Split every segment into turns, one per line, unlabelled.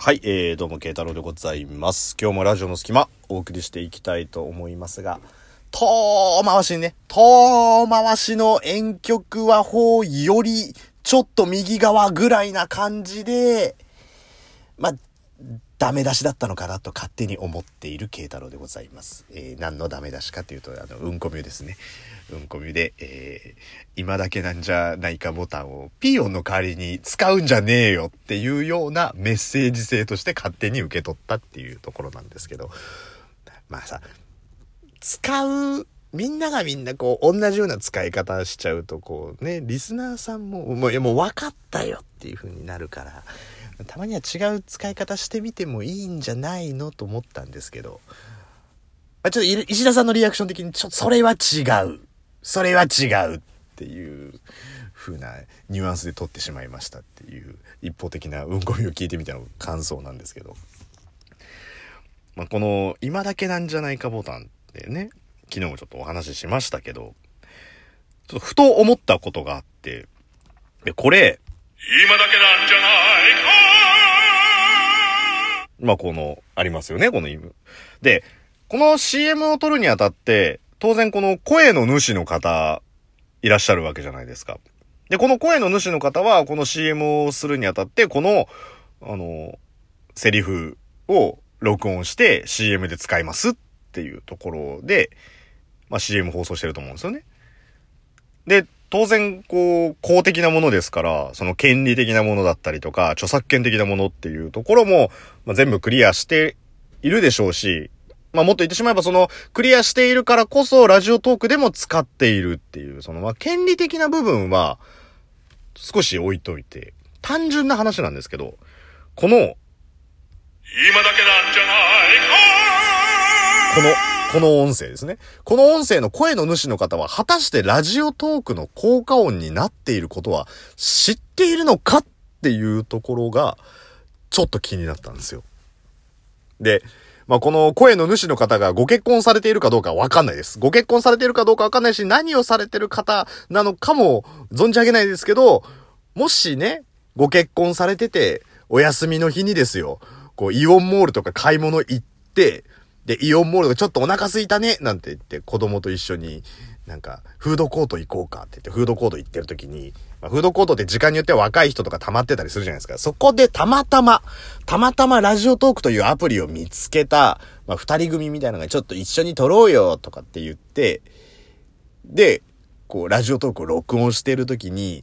はい、えー、どうも、慶太郎でございます。今日もラジオの隙間、お送りしていきたいと思いますが、遠回しにね、遠回しの遠曲和法より、ちょっと右側ぐらいな感じで、まあ、ダメ出しだったのかなと勝手に思っている慶太郎でございます。えー、何のダメ出しかというと、あの、うんこみゅですね。うんこみゅで、えー、今だけなんじゃないかボタンをピーヨンの代わりに使うんじゃねえよっていうようなメッセージ性として勝手に受け取ったっていうところなんですけど、まあさ、使う、みんながみんなこう、同じような使い方しちゃうと、こうね、リスナーさんも、もう、いやもう分かったよっていう風になるから、たまには違う使い方してみてもいいんじゃないのと思ったんですけど、あちょっと石田さんのリアクション的に、ちょっとそれは違う。それは違うっていう風なニュアンスで撮ってしまいましたっていう一方的なうんこみを聞いてみたの感想なんですけど。まあ、この今だけなんじゃないかボタンってね、昨日もちょっとお話ししましたけど、ちょっとふと思ったことがあって、でこれ、
今だけなんじゃないか
まあ、この、ありますよね、この意味。で、この CM を撮るにあたって、当然この声の主の方、いらっしゃるわけじゃないですか。で、この声の主の方は、この CM をするにあたって、この、あの、セリフを録音して CM で使いますっていうところで、まあ CM 放送してると思うんですよね。で、当然、こう、公的なものですから、その権利的なものだったりとか、著作権的なものっていうところも、まあ、全部クリアしているでしょうし、まあ、もっと言ってしまえば、その、クリアしているからこそ、ラジオトークでも使っているっていう、その、まあ、権利的な部分は、少し置いといて、単純な話なんですけど、この、
今だけなんじゃないか
この、この音声ですね。この音声の声の主の方は、果たしてラジオトークの効果音になっていることは知っているのかっていうところが、ちょっと気になったんですよ。で、まあ、この声の主の方がご結婚されているかどうかわかんないです。ご結婚されているかどうかわかんないし、何をされてる方なのかも存じ上げないですけど、もしね、ご結婚されてて、お休みの日にですよ、こう、イオンモールとか買い物行って、で、イオンモールがちょっとお腹すいたね、なんて言って、子供と一緒に、なんか、フードコート行こうかって言って、フードコート行ってる時に、まあ、フードコートって時間によっては若い人とか溜まってたりするじゃないですか。そこでたまたま、たまたまラジオトークというアプリを見つけた、まあ、二人組みたいなのがちょっと一緒に撮ろうよ、とかって言って、で、こう、ラジオトークを録音してる時に、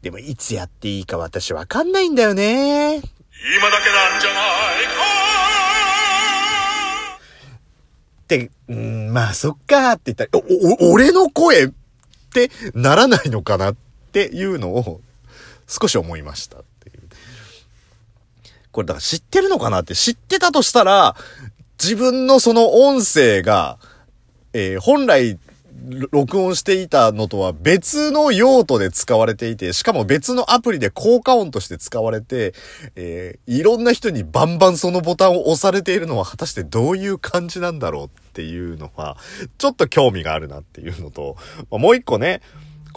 でもいつやっていいか私わかんないんだよね。
今だけなんじゃない
うん、まあそっかーって言ったら、お、お、俺の声ってならないのかなっていうのを少し思いましたっていう。これだから知ってるのかなって知ってたとしたら、自分のその音声が、えー本来、録音していたのとは別の用途で使われていて、しかも別のアプリで効果音として使われて、えーいろんな人にバンバンそのボタンを押されているのは果たしてどういう感じなんだろうっていうのは、ちょっと興味があるなっていうのと、まあもう一個ね、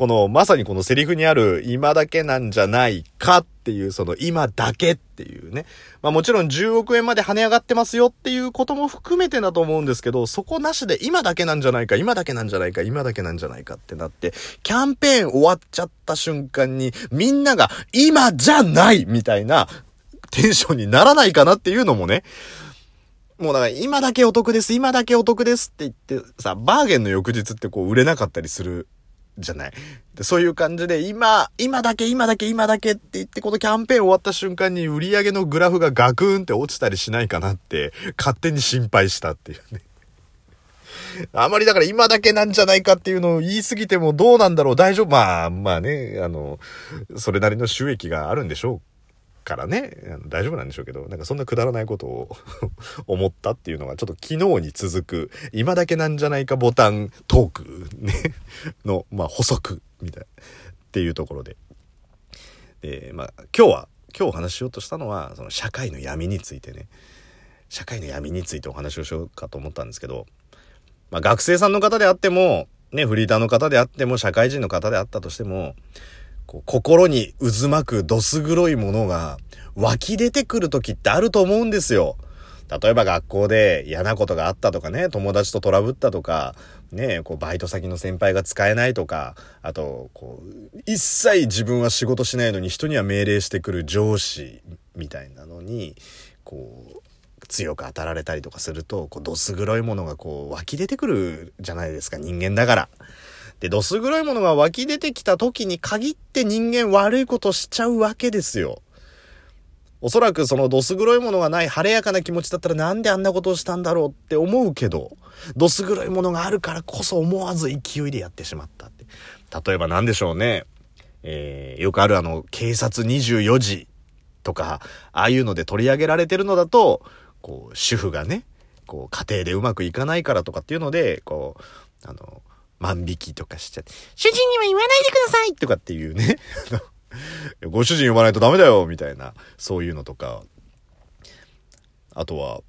この、まさにこのセリフにある、今だけなんじゃないかっていう、その、今だけっていうね。まあもちろん10億円まで跳ね上がってますよっていうことも含めてだと思うんですけど、そこなしで今だけなんじゃないか、今だけなんじゃないか、今だけなんじゃないかってなって、キャンペーン終わっちゃった瞬間に、みんなが、今じゃないみたいな、テンションにならないかなっていうのもね、もうだから今だけお得です、今だけお得ですって言ってさ、バーゲンの翌日ってこう売れなかったりするじゃない。でそういう感じで、今、今だけ、今だけ、今だけって言って、このキャンペーン終わった瞬間に売り上げのグラフがガクーンって落ちたりしないかなって、勝手に心配したっていうね。あまりだから今だけなんじゃないかっていうのを言い過ぎてもどうなんだろう大丈夫まあ、まあね、あの、それなりの収益があるんでしょうからね、大丈夫なんでしょうけど、なんかそんなくだらないことを 思ったっていうのがちょっと昨日に続く、今だけなんじゃないかボタントークね、の、まあ補足みたいな、っていうところで。で、まあ今日は、今日お話ししようとしたのは、その社会の闇についてね、社会の闇についてお話をしようかと思ったんですけど、まあ学生さんの方であっても、ね、フリーターの方であっても、社会人の方であったとしても、こう心に渦巻くどす黒いものが湧き出てくる時ってあると思うんですよ。例えば学校で嫌なことがあったとかね、友達とトラブったとか、ね、こうバイト先の先輩が使えないとか、あと、こう、一切自分は仕事しないのに人には命令してくる上司みたいなのに、こう、強く当たられたりとかすると、こう、どす黒いものがこう湧き出てくるじゃないですか、人間だから。で、どす黒いものが湧き出てきた時に限って人間悪いことしちゃうわけですよ。おそらくそのどす黒いものがない晴れやかな気持ちだったらなんであんなことをしたんだろうって思うけど、どす黒いものがあるからこそ思わず勢いでやってしまったって。例えば何でしょうね。えー、よくあるあの、警察24時とか、ああいうので取り上げられてるのだと、こう、主婦がね、こう、家庭でうまくいかないからとかっていうので、こう、あの、万引きとかしちゃって、主人には言わないでくださいとかっていうね。ご主人呼ばないとダメだよみたいな、そういうのとか。あとは、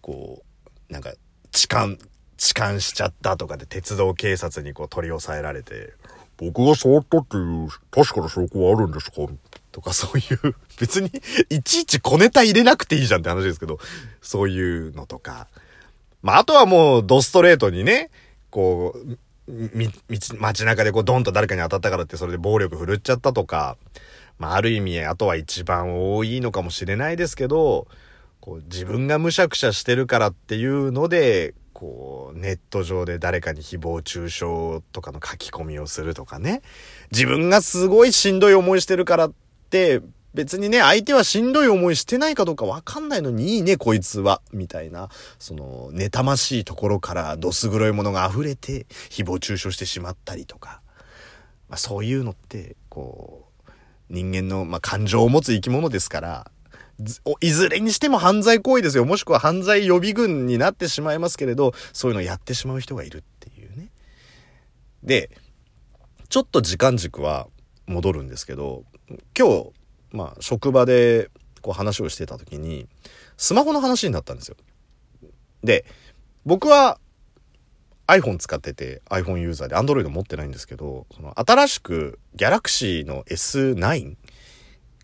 こう、なんか、痴漢、痴漢しちゃったとかで鉄道警察にこう取り押さえられて、僕が触ったっていう確かな証拠はあるんですか？とかそういう、別にいちいち小ネタ入れなくていいじゃんって話ですけど、そういうのとか。まあ、あとはもうドストレートにね、こう、み、街中でこうドンと誰かに当たったからってそれで暴力振るっちゃったとか、まあある意味、あとは一番多いのかもしれないですけど、こう自分がむしゃくしゃしてるからっていうので、こう、ネット上で誰かに誹謗中傷とかの書き込みをするとかね。自分がすごいしんどい思いしてるからって、別にね、相手はしんどい思いしてないかどうかわかんないのにいいね、こいつは。みたいな、その、妬ましいところからどす黒いものが溢れて、誹謗中傷してしまったりとか。まあ、そういうのって、こう、人間の、まあ、感情を持つ生き物ですから、いずれにしても犯罪行為ですよ。もしくは犯罪予備軍になってしまいますけれど、そういうのをやってしまう人がいるっていうね。で、ちょっと時間軸は戻るんですけど、今日、まあ、職場でこう話をしてた時に、スマホの話になったんですよ。で、僕は iPhone 使ってて iPhone ユーザーで Android 持ってないんですけど、その新しく Galaxy の S9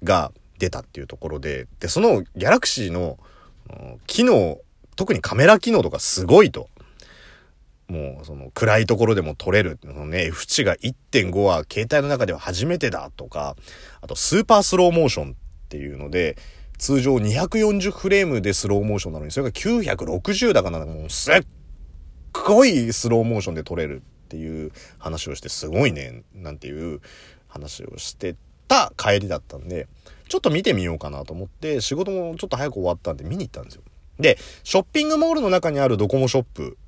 が出たっていうところで、で、その Galaxy の機能、特にカメラ機能とかすごいと。もうその暗いところでも撮れる。のね、F 値が1.5は携帯の中では初めてだとか、あとスーパースローモーションっていうので、通常240フレームでスローモーションなのに、それが960だからもうすっごいスローモーションで撮れるっていう話をして、すごいね、なんていう話をしてた帰りだったんで、ちょっと見てみようかなと思って、仕事もちょっと早く終わったんで見に行ったんですよ。で、ショッピングモールの中にあるドコモショップ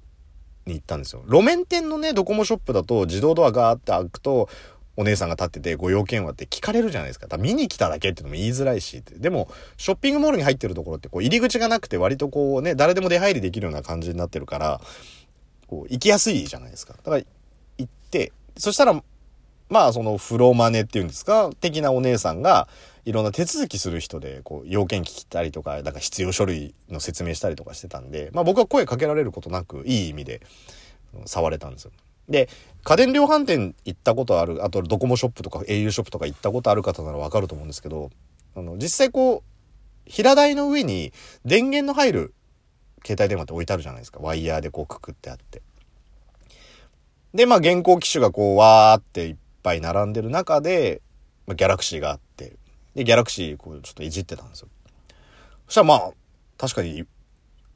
に行ったんですよ。路面店のね、ドコモショップだと自動ドアガーって開くと、お姉さんが立っててご用件はって聞かれるじゃないですか。だ見に来ただけってのも言いづらいし。でも、ショッピングモールに入ってるところってこう入り口がなくて割とこうね、誰でも出入りできるような感じになってるから、こう行きやすいじゃないですか。だから行って、そしたら、まあその風呂マネっていうんですか、的なお姉さんが、いろんな手続きする人で、こう、要件聞きたりとか、なんか必要書類の説明したりとかしてたんで、まあ僕は声かけられることなく、いい意味で、触れたんですよ。で、家電量販店行ったことある、あとドコモショップとか au ショップとか行ったことある方ならわかると思うんですけど、あの、実際こう、平台の上に電源の入る携帯電話って置いてあるじゃないですか。ワイヤーでこうくくってあって。で、まあ現行機種がこう、わーっていっぱい並んでる中で、まあ、ギャラクシーがあって、で、ギャラクシー、こう、ちょっといじってたんですよ。そしたらまあ、確かに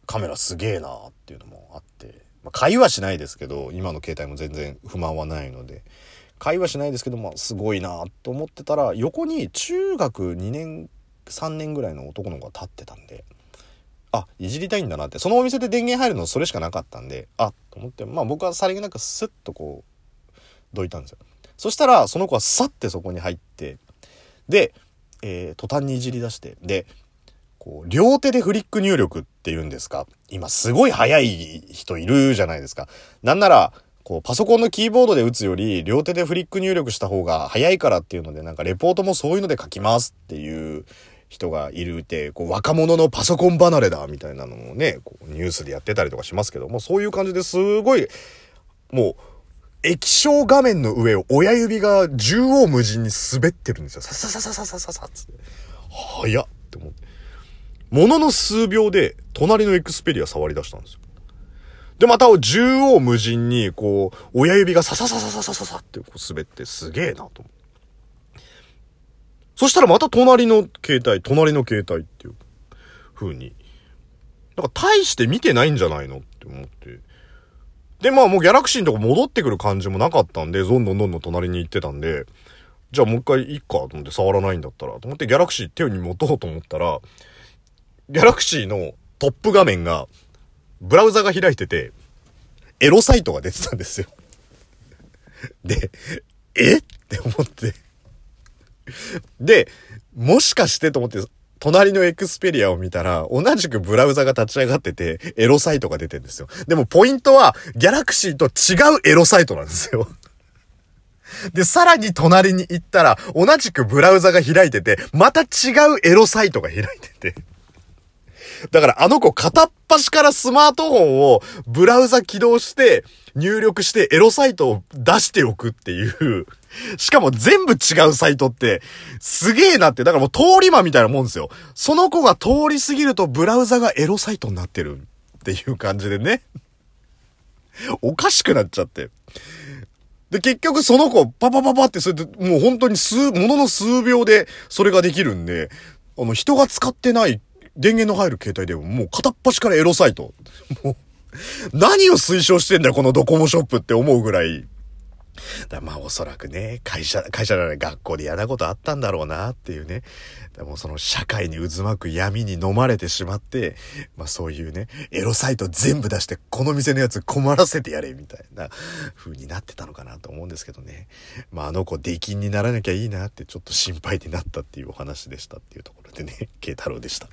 カメラすげえなーっていうのもあって、まあ、会話しないですけど、今の携帯も全然不満はないので、会話しないですけど、まあ、すごいなと思ってたら、横に中学2年、3年ぐらいの男の子が立ってたんで、あ、いじりたいんだなって、そのお店で電源入るのそれしかなかったんで、あ、と思って、まあ僕はさりげなくスッとこう、どいたんですよ。そしたら、その子はさってそこに入って、で、えー、途端にいじり出して、で、こう、両手でフリック入力って言うんですか今すごい早い人いるじゃないですか。なんなら、こう、パソコンのキーボードで打つより、両手でフリック入力した方が早いからっていうので、なんかレポートもそういうので書きますっていう人がいるって、こう、若者のパソコン離れだみたいなのもね、こう、ニュースでやってたりとかしますけども、そういう感じですごい、もう、液晶画面の上を親指が縦横無尽に滑ってるんですよ。ささささささささつって。早っって思って。ものの数秒で、隣のエクスペリア触り出したんですよ。で、また、縦横無尽に、こう、親指がササササササササってこう滑ってすげえなと思って。そしたらまた隣の携帯、隣の携帯っていう風に。なんか大して見てないんじゃないのって思って。で、まあもうギャラクシーのとこ戻ってくる感じもなかったんで、どんどんどんどん隣に行ってたんで、じゃあもう一回いいかと思って触らないんだったら、と思ってギャラクシー手に持とうと思ったら、ギャラクシーのトップ画面が、ブラウザが開いてて、エロサイトが出てたんですよ。で、え？って思って。で、もしかしてと思って、隣のエクスペリアを見たら、同じくブラウザが立ち上がってて、エロサイトが出てるんですよ。でもポイントは、ギャラクシーと違うエロサイトなんですよ。で、さらに隣に行ったら、同じくブラウザが開いてて、また違うエロサイトが開いてて。だからあの子片っ端からスマートフォンをブラウザ起動して入力してエロサイトを出しておくっていう。しかも全部違うサイトってすげえなって。だからもう通り魔みたいなもんですよ。その子が通り過ぎるとブラウザがエロサイトになってるっていう感じでね。おかしくなっちゃって。で、結局その子、パパパパってそれで、もう本当に数、ものの数秒でそれができるんで、あの、人が使ってない電源の入る携帯でももう片っ端からエロサイト。もう、何を推奨してんだよ、このドコモショップって思うぐらい。だまあおそらくね、会社、会社なら学校で嫌なことあったんだろうなっていうね。でもその社会に渦巻く闇に飲まれてしまって、まあそういうね、エロサイト全部出してこの店のやつ困らせてやれみたいな風になってたのかなと思うんですけどね。まああの子出禁にならなきゃいいなってちょっと心配になったっていうお話でしたっていうところでね、慶太郎でした。